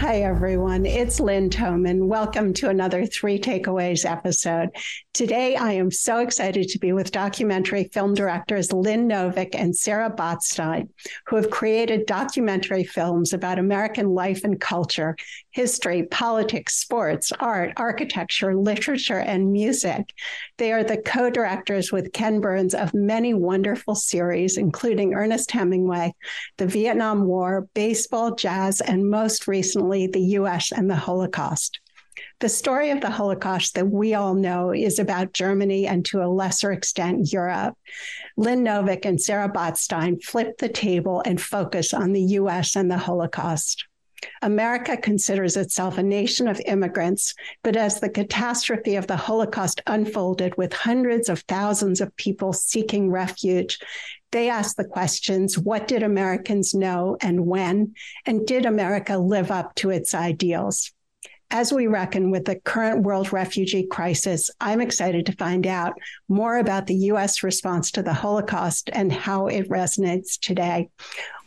Hi, everyone. It's Lynn Thoman. Welcome to another Three Takeaways episode. Today, I am so excited to be with documentary film directors Lynn Novick and Sarah Botstein, who have created documentary films about American life and culture, history, politics, sports, art, architecture, literature, and music. They are the co directors with Ken Burns of many wonderful series, including Ernest Hemingway, the Vietnam War, baseball, jazz, and most recently, the U.S. and the Holocaust. The story of the Holocaust that we all know is about Germany and to a lesser extent, Europe. Lynn Novick and Sarah Botstein flip the table and focus on the US and the Holocaust. America considers itself a nation of immigrants, but as the catastrophe of the Holocaust unfolded with hundreds of thousands of people seeking refuge, they asked the questions what did Americans know and when? And did America live up to its ideals? As we reckon with the current world refugee crisis, I'm excited to find out more about the U.S. response to the Holocaust and how it resonates today.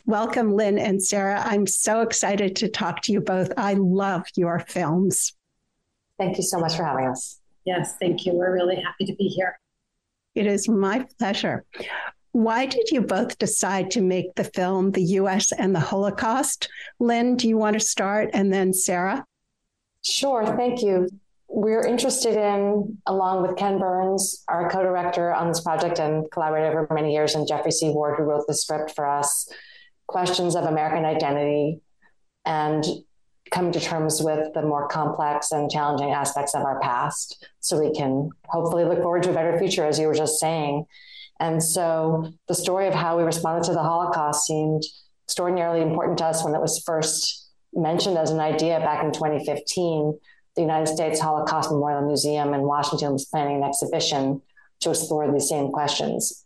Welcome, Lynn and Sarah. I'm so excited to talk to you both. I love your films. Thank you so much for having us. Yes, thank you. We're really happy to be here. It is my pleasure. Why did you both decide to make the film The US and the Holocaust? Lynn, do you want to start? And then Sarah? Sure, thank you. We're interested in, along with Ken Burns, our co director on this project and collaborated over many years, and Geoffrey C. Ward, who wrote the script for us, questions of American identity and coming to terms with the more complex and challenging aspects of our past so we can hopefully look forward to a better future, as you were just saying. And so the story of how we responded to the Holocaust seemed extraordinarily important to us when it was first mentioned as an idea back in 2015. The United States Holocaust Memorial Museum in Washington was planning an exhibition to explore these same questions.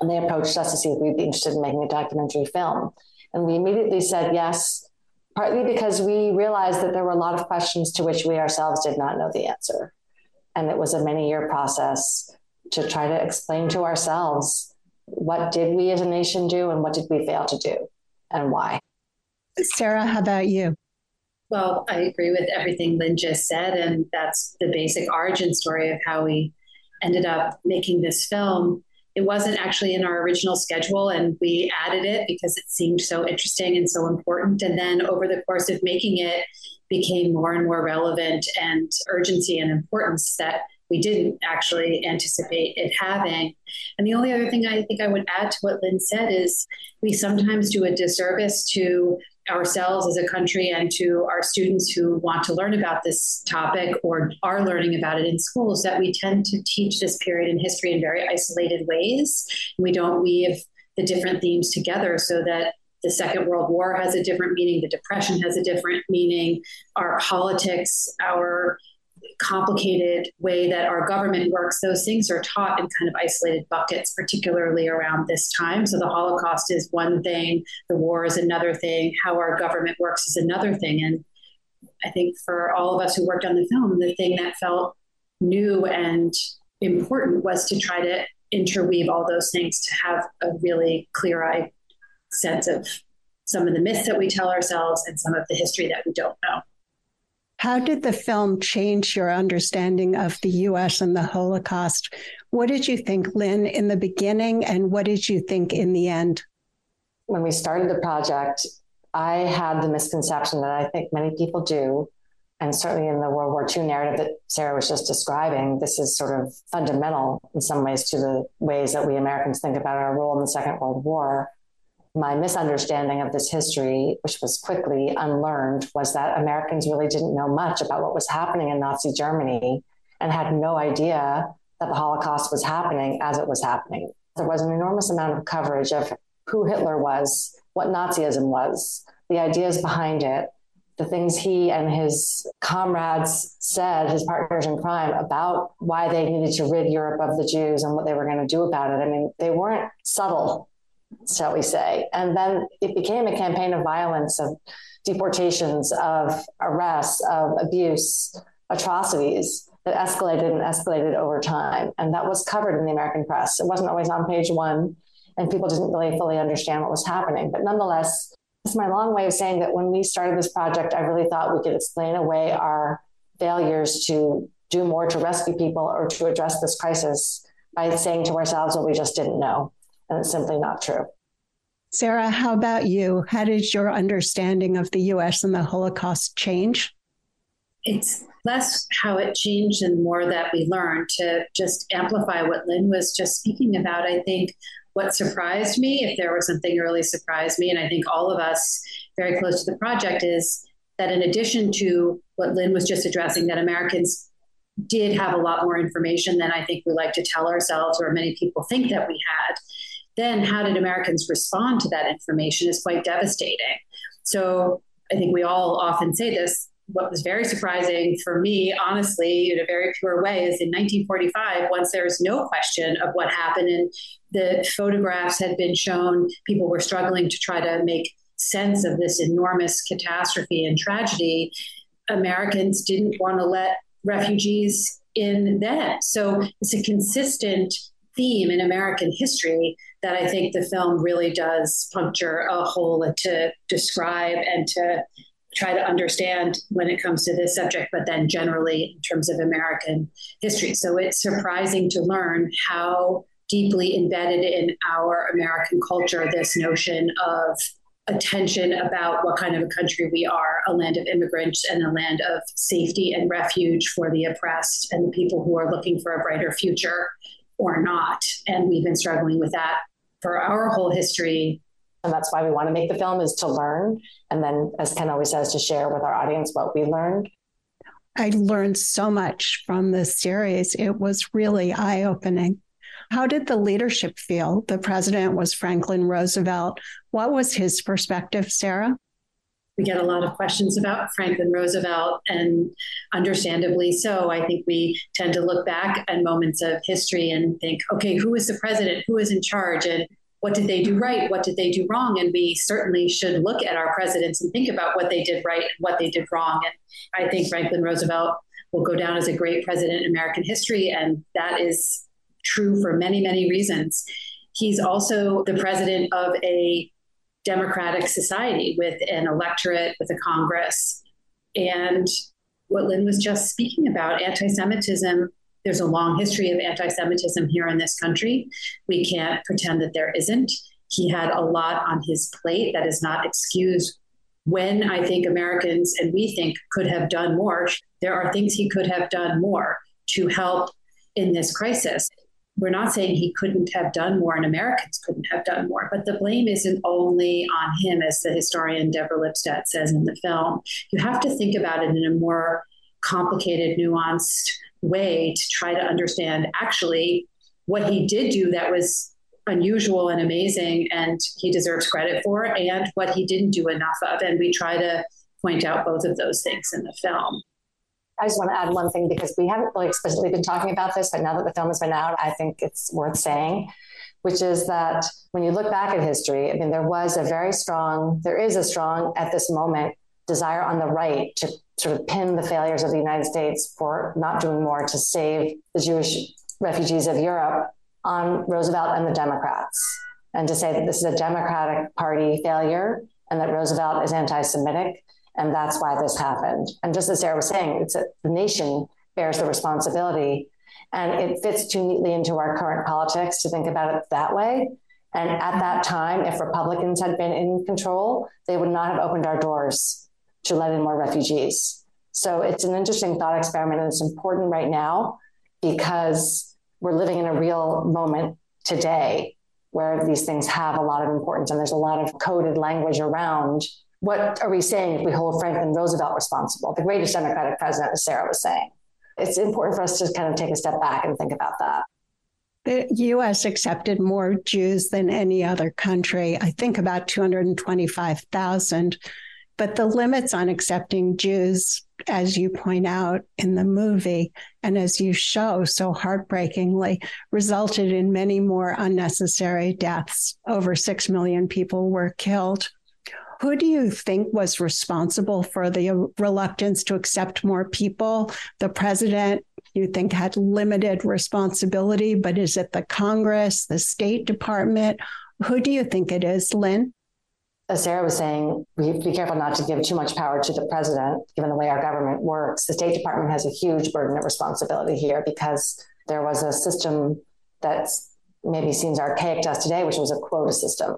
And they approached us to see if we'd be interested in making a documentary film. And we immediately said yes, partly because we realized that there were a lot of questions to which we ourselves did not know the answer. And it was a many year process to try to explain to ourselves what did we as a nation do and what did we fail to do and why. Sarah, how about you? Well, I agree with everything Lynn just said. And that's the basic origin story of how we ended up making this film. It wasn't actually in our original schedule, and we added it because it seemed so interesting and so important. And then over the course of making it, became more and more relevant and urgency and importance that we didn't actually anticipate it having. And the only other thing I think I would add to what Lynn said is we sometimes do a disservice to ourselves as a country and to our students who want to learn about this topic or are learning about it in schools that we tend to teach this period in history in very isolated ways. We don't weave the different themes together so that the Second World War has a different meaning, the Depression has a different meaning, our politics, our complicated way that our government works, those things are taught in kind of isolated buckets, particularly around this time. So the Holocaust is one thing, the war is another thing, how our government works is another thing. And I think for all of us who worked on the film, the thing that felt new and important was to try to interweave all those things to have a really clear eyed sense of some of the myths that we tell ourselves and some of the history that we don't know. How did the film change your understanding of the US and the Holocaust? What did you think, Lynn, in the beginning, and what did you think in the end? When we started the project, I had the misconception that I think many people do, and certainly in the World War II narrative that Sarah was just describing, this is sort of fundamental in some ways to the ways that we Americans think about our role in the Second World War my misunderstanding of this history, which was quickly unlearned, was that Americans really didn't know much about what was happening in Nazi Germany and had no idea that the Holocaust was happening as it was happening. There was an enormous amount of coverage of who Hitler was, what Nazism was, the ideas behind it, the things he and his comrades said, his partners in crime, about why they needed to rid Europe of the Jews and what they were going to do about it. I mean, they weren't subtle, shall we say. And then it became a campaign of violence, of deportations, of arrests, of abuse, atrocities that escalated and escalated over time. And that was covered in the American press. It wasn't always on page one, and people didn't really fully understand what was happening. But nonetheless, it's my long way of saying that when we started this project, I really thought we could explain away our failures to do more to rescue people or to address this crisis by saying to ourselves what we just didn't know. And it's simply not true. Sarah, how about you? How did your understanding of the US and the Holocaust change? It's less how it changed and more that we learned to just amplify what Lynn was just speaking about. I think what surprised me, if there was something really surprised me, and I think all of us very close to the project, is that in addition to what Lynn was just addressing, that Americans did have a lot more information than I think we like to tell ourselves, or many people think that we had. Then, how did Americans respond to that information is quite devastating. So, I think we all often say this what was very surprising for me, honestly, in a very pure way, is in 1945, once there's no question of what happened and the photographs had been shown, people were struggling to try to make sense of this enormous catastrophe and tragedy. Americans didn't want to let refugees in then. So it's a consistent theme in American history that I think the film really does puncture a hole to describe and to try to understand when it comes to this subject, but then generally in terms of American history. So it's surprising to learn how deeply embedded in our American culture this notion of attention about what kind of a country we are a land of immigrants and a land of safety and refuge for the oppressed and the people who are looking for a brighter future or not. And we've been struggling with that for our whole history and that's why we want to make the film is to learn. And then, as Ken always says, to share with our audience what we learned. I learned so much from this series. It was really eye opening. How did the leadership feel? The president was Franklin Roosevelt. What was his perspective, Sarah? We get a lot of questions about Franklin Roosevelt, and understandably so. I think we tend to look back at moments of history and think, okay, who is the president? Who is in charge? And what did they do right? What did they do wrong? And we certainly should look at our presidents and think about what they did right and what they did wrong. And I think Franklin Roosevelt will go down as a great president in American history. And that is true for many, many reasons. He's also the president of a democratic society with an electorate, with a Congress. And what Lynn was just speaking about, anti Semitism there's a long history of anti Semitism here in this country. We can't pretend that there isn't. He had a lot on his plate that is not excused when I think Americans and we think could have done more. There are things he could have done more to help in this crisis. We're not saying he couldn't have done more and Americans couldn't have done more, but the blame isn't only on him, as the historian Deborah Lipstadt says in the film. You have to think about it in a more complicated, nuanced way to try to understand actually what he did do that was unusual and amazing and he deserves credit for and what he didn't do enough of and we try to point out both of those things in the film I just want to add one thing because we haven't really explicitly been talking about this, but now that the film has been out, I think it's worth saying, which is that when you look back at history, I mean, there was a very strong, there is a strong at this moment desire on the right to sort of pin the failures of the United States for not doing more to save the Jewish refugees of Europe on Roosevelt and the Democrats, and to say that this is a Democratic Party failure and that Roosevelt is anti Semitic, and that's why this happened. And just as Sarah was saying, it's a, the nation bears the responsibility. And it fits too neatly into our current politics to think about it that way. And at that time, if Republicans had been in control, they would not have opened our doors to let in more refugees. So it's an interesting thought experiment, and it's important right now because we're living in a real moment today where these things have a lot of importance, and there's a lot of coded language around what are we saying if we hold Franklin Roosevelt responsible, the greatest Democratic president, as Sarah was saying. It's important for us to kind of take a step back and think about that. The US accepted more Jews than any other country. I think about 225,000 But the limits on accepting Jews, as you point out in the movie, and as you show so heartbreakingly, resulted in many more unnecessary deaths. Over 6 million people were killed. Who do you think was responsible for the reluctance to accept more people? The president, you think, had limited responsibility, but is it the Congress, the State Department? Who do you think it is, Lynn? As Sarah was saying, we have to be careful not to give too much power to the president, given the way our government works. The State Department has a huge burden of responsibility here because there was a system that maybe seems archaic to us today, which was a quota system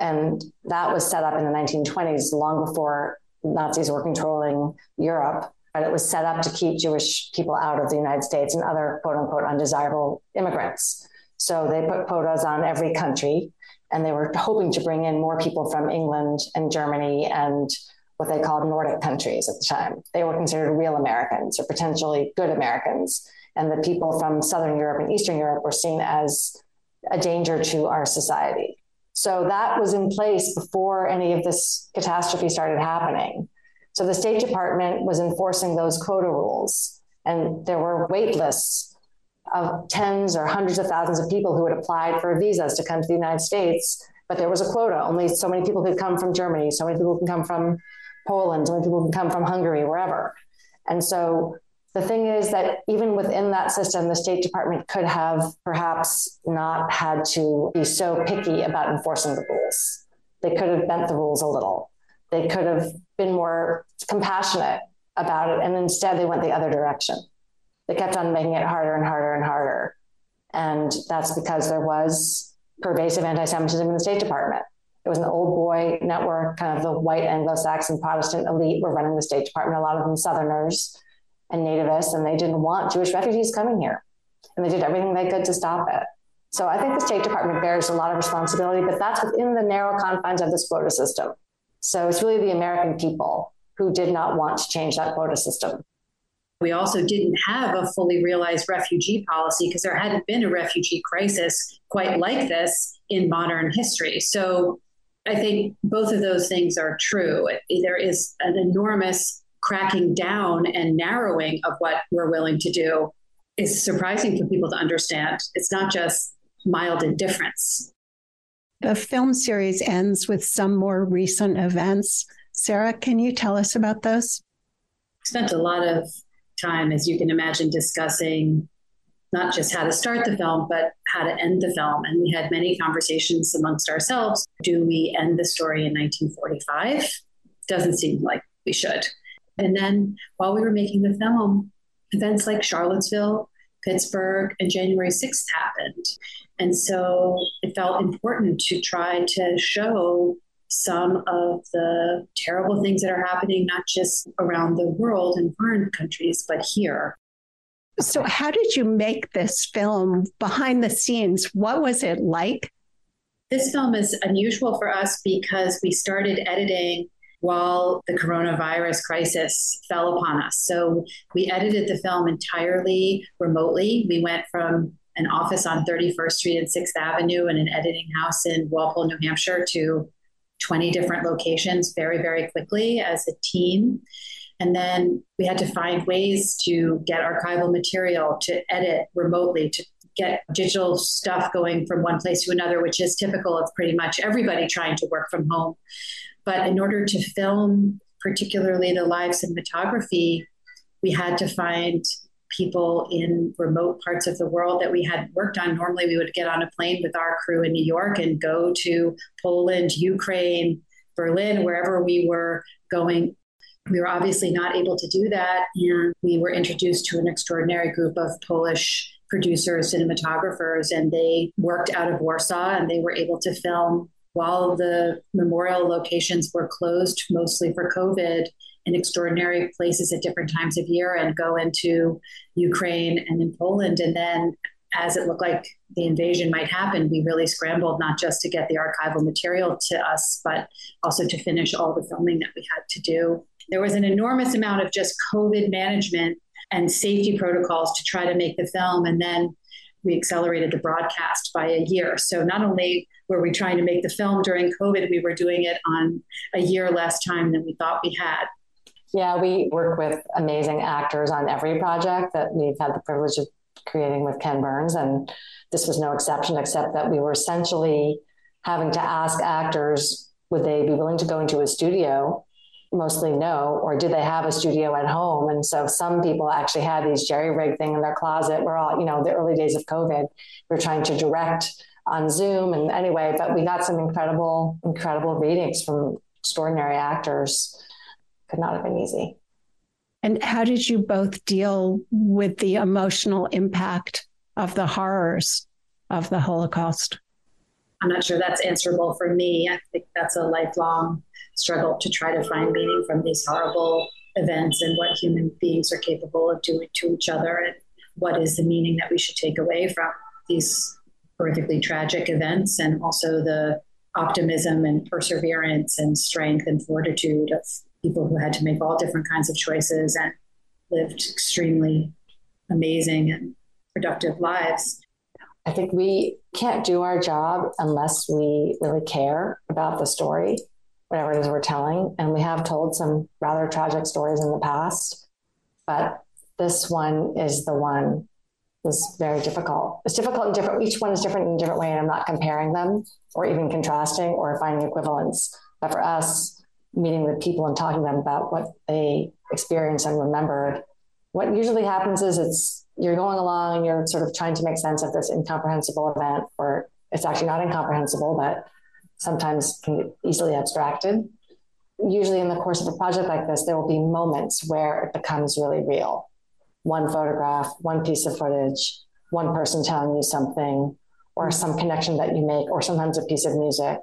and that was set up in the 1920s, long before Nazis were controlling Europe. But it was set up to keep Jewish people out of the United States and other quote unquote undesirable immigrants. So they put quotas on every country, and they were hoping to bring in more people from England and Germany and what they called Nordic countries at the time. They were considered real Americans or potentially good Americans. And the people from Southern Europe and Eastern Europe were seen as a danger to our society. So that was in place before any of this catastrophe started happening. So the State Department was enforcing those quota rules, and there were wait lists of tens or hundreds of thousands of people who had applied for visas to come to the United States, but there was a quota. Only so many people could come from Germany, so many people can come from Poland, so many people can come from Hungary, wherever. And so the thing is that even within that system, the State Department could have perhaps not had to be so picky about enforcing the rules. They could have bent the rules a little. They could have been more compassionate about it. And instead, they went the other direction. They kept on making it harder and harder and harder. And that's because there was pervasive anti Semitism in the State Department. It was an old boy network, kind of the white Anglo Saxon Protestant elite were running the State Department, a lot of them Southerners and nativists, and they didn't want Jewish refugees coming here. And they did everything they could to stop it. So I think the State Department bears a lot of responsibility, but that's within the narrow confines of this quota system. So it's really the American people who did not want to change that quota system. We also didn't have a fully realized refugee policy because there hadn't been a refugee crisis quite like this in modern history. So I think both of those things are true. There is an enormous cracking down and narrowing of what we're willing to do is surprising for people to understand. It's not just mild indifference. The film series ends with some more recent events. Sarah, can you tell us about those? Spent a lot of time, as you can imagine, discussing not just how to start the film, but how to end the film. And we had many conversations amongst ourselves. Do we end the story in 1945? Doesn't seem like we should. And then while we were making the film, events like Charlottesville, Pittsburgh, and January 6th happened. And so it felt important to try to show some of the terrible things that are happening, not just around the world in foreign countries, but here. So, how did you make this film behind the scenes? What was it like? This film is unusual for us because we started editing while the coronavirus crisis fell upon us. So we edited the film entirely remotely. We went from an office on 31st Street and 6th Avenue and an editing house in Walpole, New Hampshire to 20 different locations very, very quickly as a team. And then we had to find ways to get archival material, to edit remotely, to get digital stuff going from one place to another, which is typical of pretty much everybody trying to work from home. But in order to film, particularly the live cinematography, we had to find people in remote parts of the world that we had worked on. Normally, we would get on a plane with our crew in New York and go to Poland, Ukraine, Berlin, wherever we were going. We were obviously not able to do that. And we were introduced to an extraordinary group of Polish producers, cinematographers, and they worked out of Warsaw and they were able to film while the memorial locations were closed mostly for COVID in extraordinary places at different times of year and go into Ukraine and in Poland. And then as it looked like the invasion might happen, we really scrambled not just to get the archival material to us, but also to finish all the filming that we had to do. There was an enormous amount of just COVID management and safety protocols to try to make the film. And then we accelerated the broadcast by a year. So not only were we trying to make the film during COVID, we were doing it on a year less time than we thought we had. Yeah, we work with amazing actors on every project that we've had the privilege of creating with Ken Burns. And this was no exception, except that we were essentially having to ask actors would they be willing to go into a studio mostly no or did they have a studio at home and so some people actually had these jerry rig thing in their closet we're all you know the early days of covid we are trying to direct on zoom. And anyway but we got some incredible incredible readings from extraordinary actors. Could not have been easy. And how did you both deal with the emotional impact of the horrors of the holocaust? I'm not sure that's answerable for me. I think that's a lifelong struggle to try to find meaning from these horrible events and what human beings are capable of doing to each other and what is the meaning that we should take away from these horrifically tragic events and also the optimism and perseverance and strength and fortitude of people who had to make all different kinds of choices and lived extremely amazing and productive lives. I think we can't do our job unless we really care about the story whatever it is we're telling. And we have told some rather tragic stories in the past, but this one is the one was very difficult. It's difficult in different, each one is different in a different way. And I'm not comparing them or even contrasting or finding equivalents. But for us, meeting with people and talking to them about what they experienced and remembered, what usually happens is it's you're going along and you're sort of trying to make sense of this incomprehensible event, or it's actually not incomprehensible, but sometimes can get easily abstracted. Usually, in the course of a project like this, there will be moments where it becomes really real. One photograph, one piece of footage, one person telling you something, or some connection that you make, or sometimes a piece of music.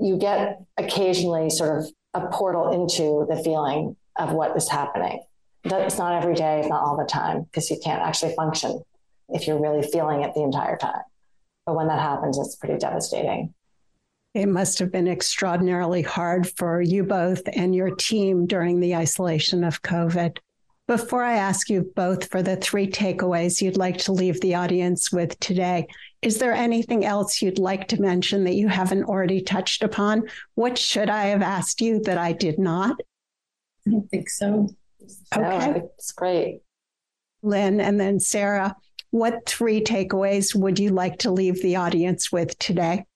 You get occasionally sort of a portal into the feeling of what is happening. That's not every day, it's not all the time, because you can't actually function if you're really feeling it the entire time. But when that happens, it's pretty devastating. It must have been extraordinarily hard for you both and your team during the isolation of COVID. Before I ask you both for the three takeaways you'd like to leave the audience with today, is there anything else you'd like to mention that you haven't already touched upon? What should I have asked you that I did not? I don't think so. Okay. No, it's great. Lynn and then Sarah, what three takeaways would you like to leave the audience with today?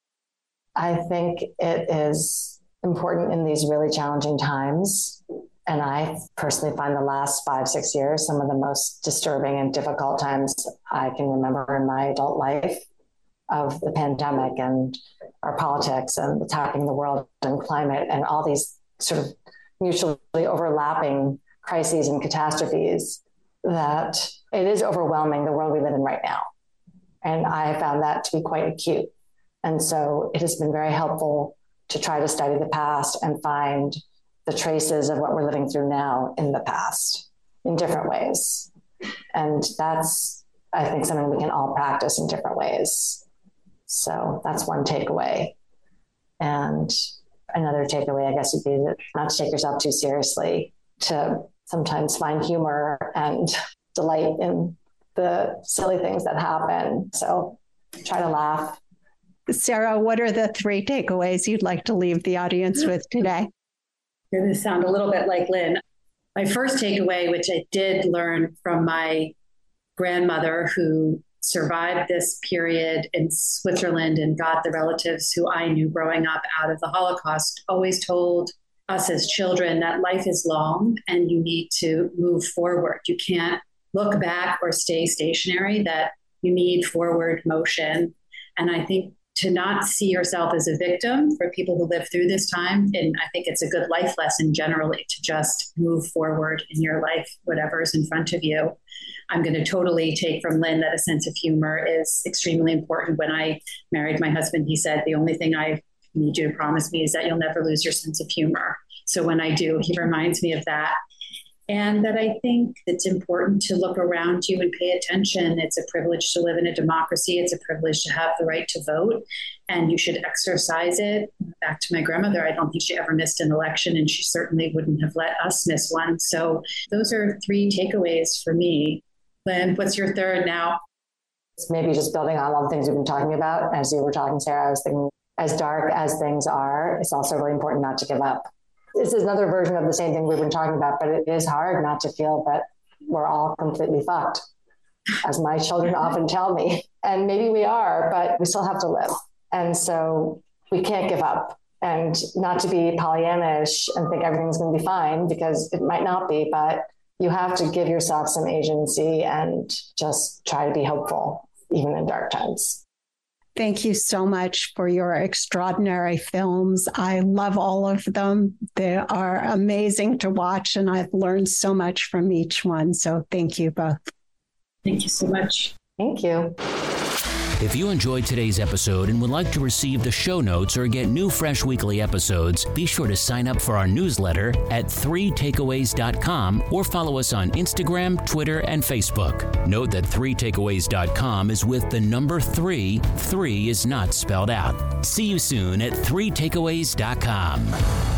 I think it is important in these really challenging times. And I personally find the last five, six years some of the most disturbing and difficult times I can remember in my adult life of the pandemic and our politics and what's happening in the world and climate and all these sort of mutually overlapping crises and catastrophes that it is overwhelming the world we live in right now. And I found that to be quite acute. And so it has been very helpful to try to study the past and find the traces of what we're living through now in the past in different ways. And that's, I think, something we can all practice in different ways. So that's one takeaway. And another takeaway, I guess, would be that not to take yourself too seriously, to sometimes find humor and delight in the silly things that happen. So try to laugh Sarah, what are the three takeaways you'd like to leave the audience with today? Going to sound a little bit like Lynn. My first takeaway, which I did learn from my grandmother who survived this period in Switzerland and got the relatives who I knew growing up out of the Holocaust, always told us as children that life is long and you need to move forward. You can't look back or stay stationary, that you need forward motion. And I think to not see yourself as a victim for people who live through this time. And I think it's a good life lesson generally to just move forward in your life, whatever is in front of you. I'm going to totally take from Lynn that a sense of humor is extremely important. When I married my husband, he said, The only thing I need you to promise me is that you'll never lose your sense of humor. So when I do, he reminds me of that and that I think it's important to look around you and pay attention. It's a privilege to live in a democracy. It's a privilege to have the right to vote, and you should exercise it. Back to my grandmother, I don't think she ever missed an election, and she certainly wouldn't have let us miss one. So, those are three takeaways for me. Lynn, what's your third now? maybe just building on all the things we've been talking about. As you were talking, Sarah, I was thinking, as dark as things are, it's also really important not to give up. This is another version of the same thing we've been talking about, but it is hard not to feel that we're all completely fucked, as my children mm-hmm. often tell me. And maybe we are, but we still have to live. And so we can't give up and not to be Pollyannish and think everything's going to be fine because it might not be, but you have to give yourself some agency and just try to be hopeful, even in dark times. Thank you so much for your extraordinary films. I love all of them. They are amazing to watch, and I've learned so much from each one. So thank you both. Thank you so much. Thank you. If you enjoyed today's episode and would like to receive the show notes or get new fresh weekly episodes, be sure to sign up for our newsletter at 3takeaways.com or follow us on Instagram, Twitter, and Facebook. Note that 3takeaways.com is with the number 3. 3 is not spelled out. See you soon at 3takeaways.com.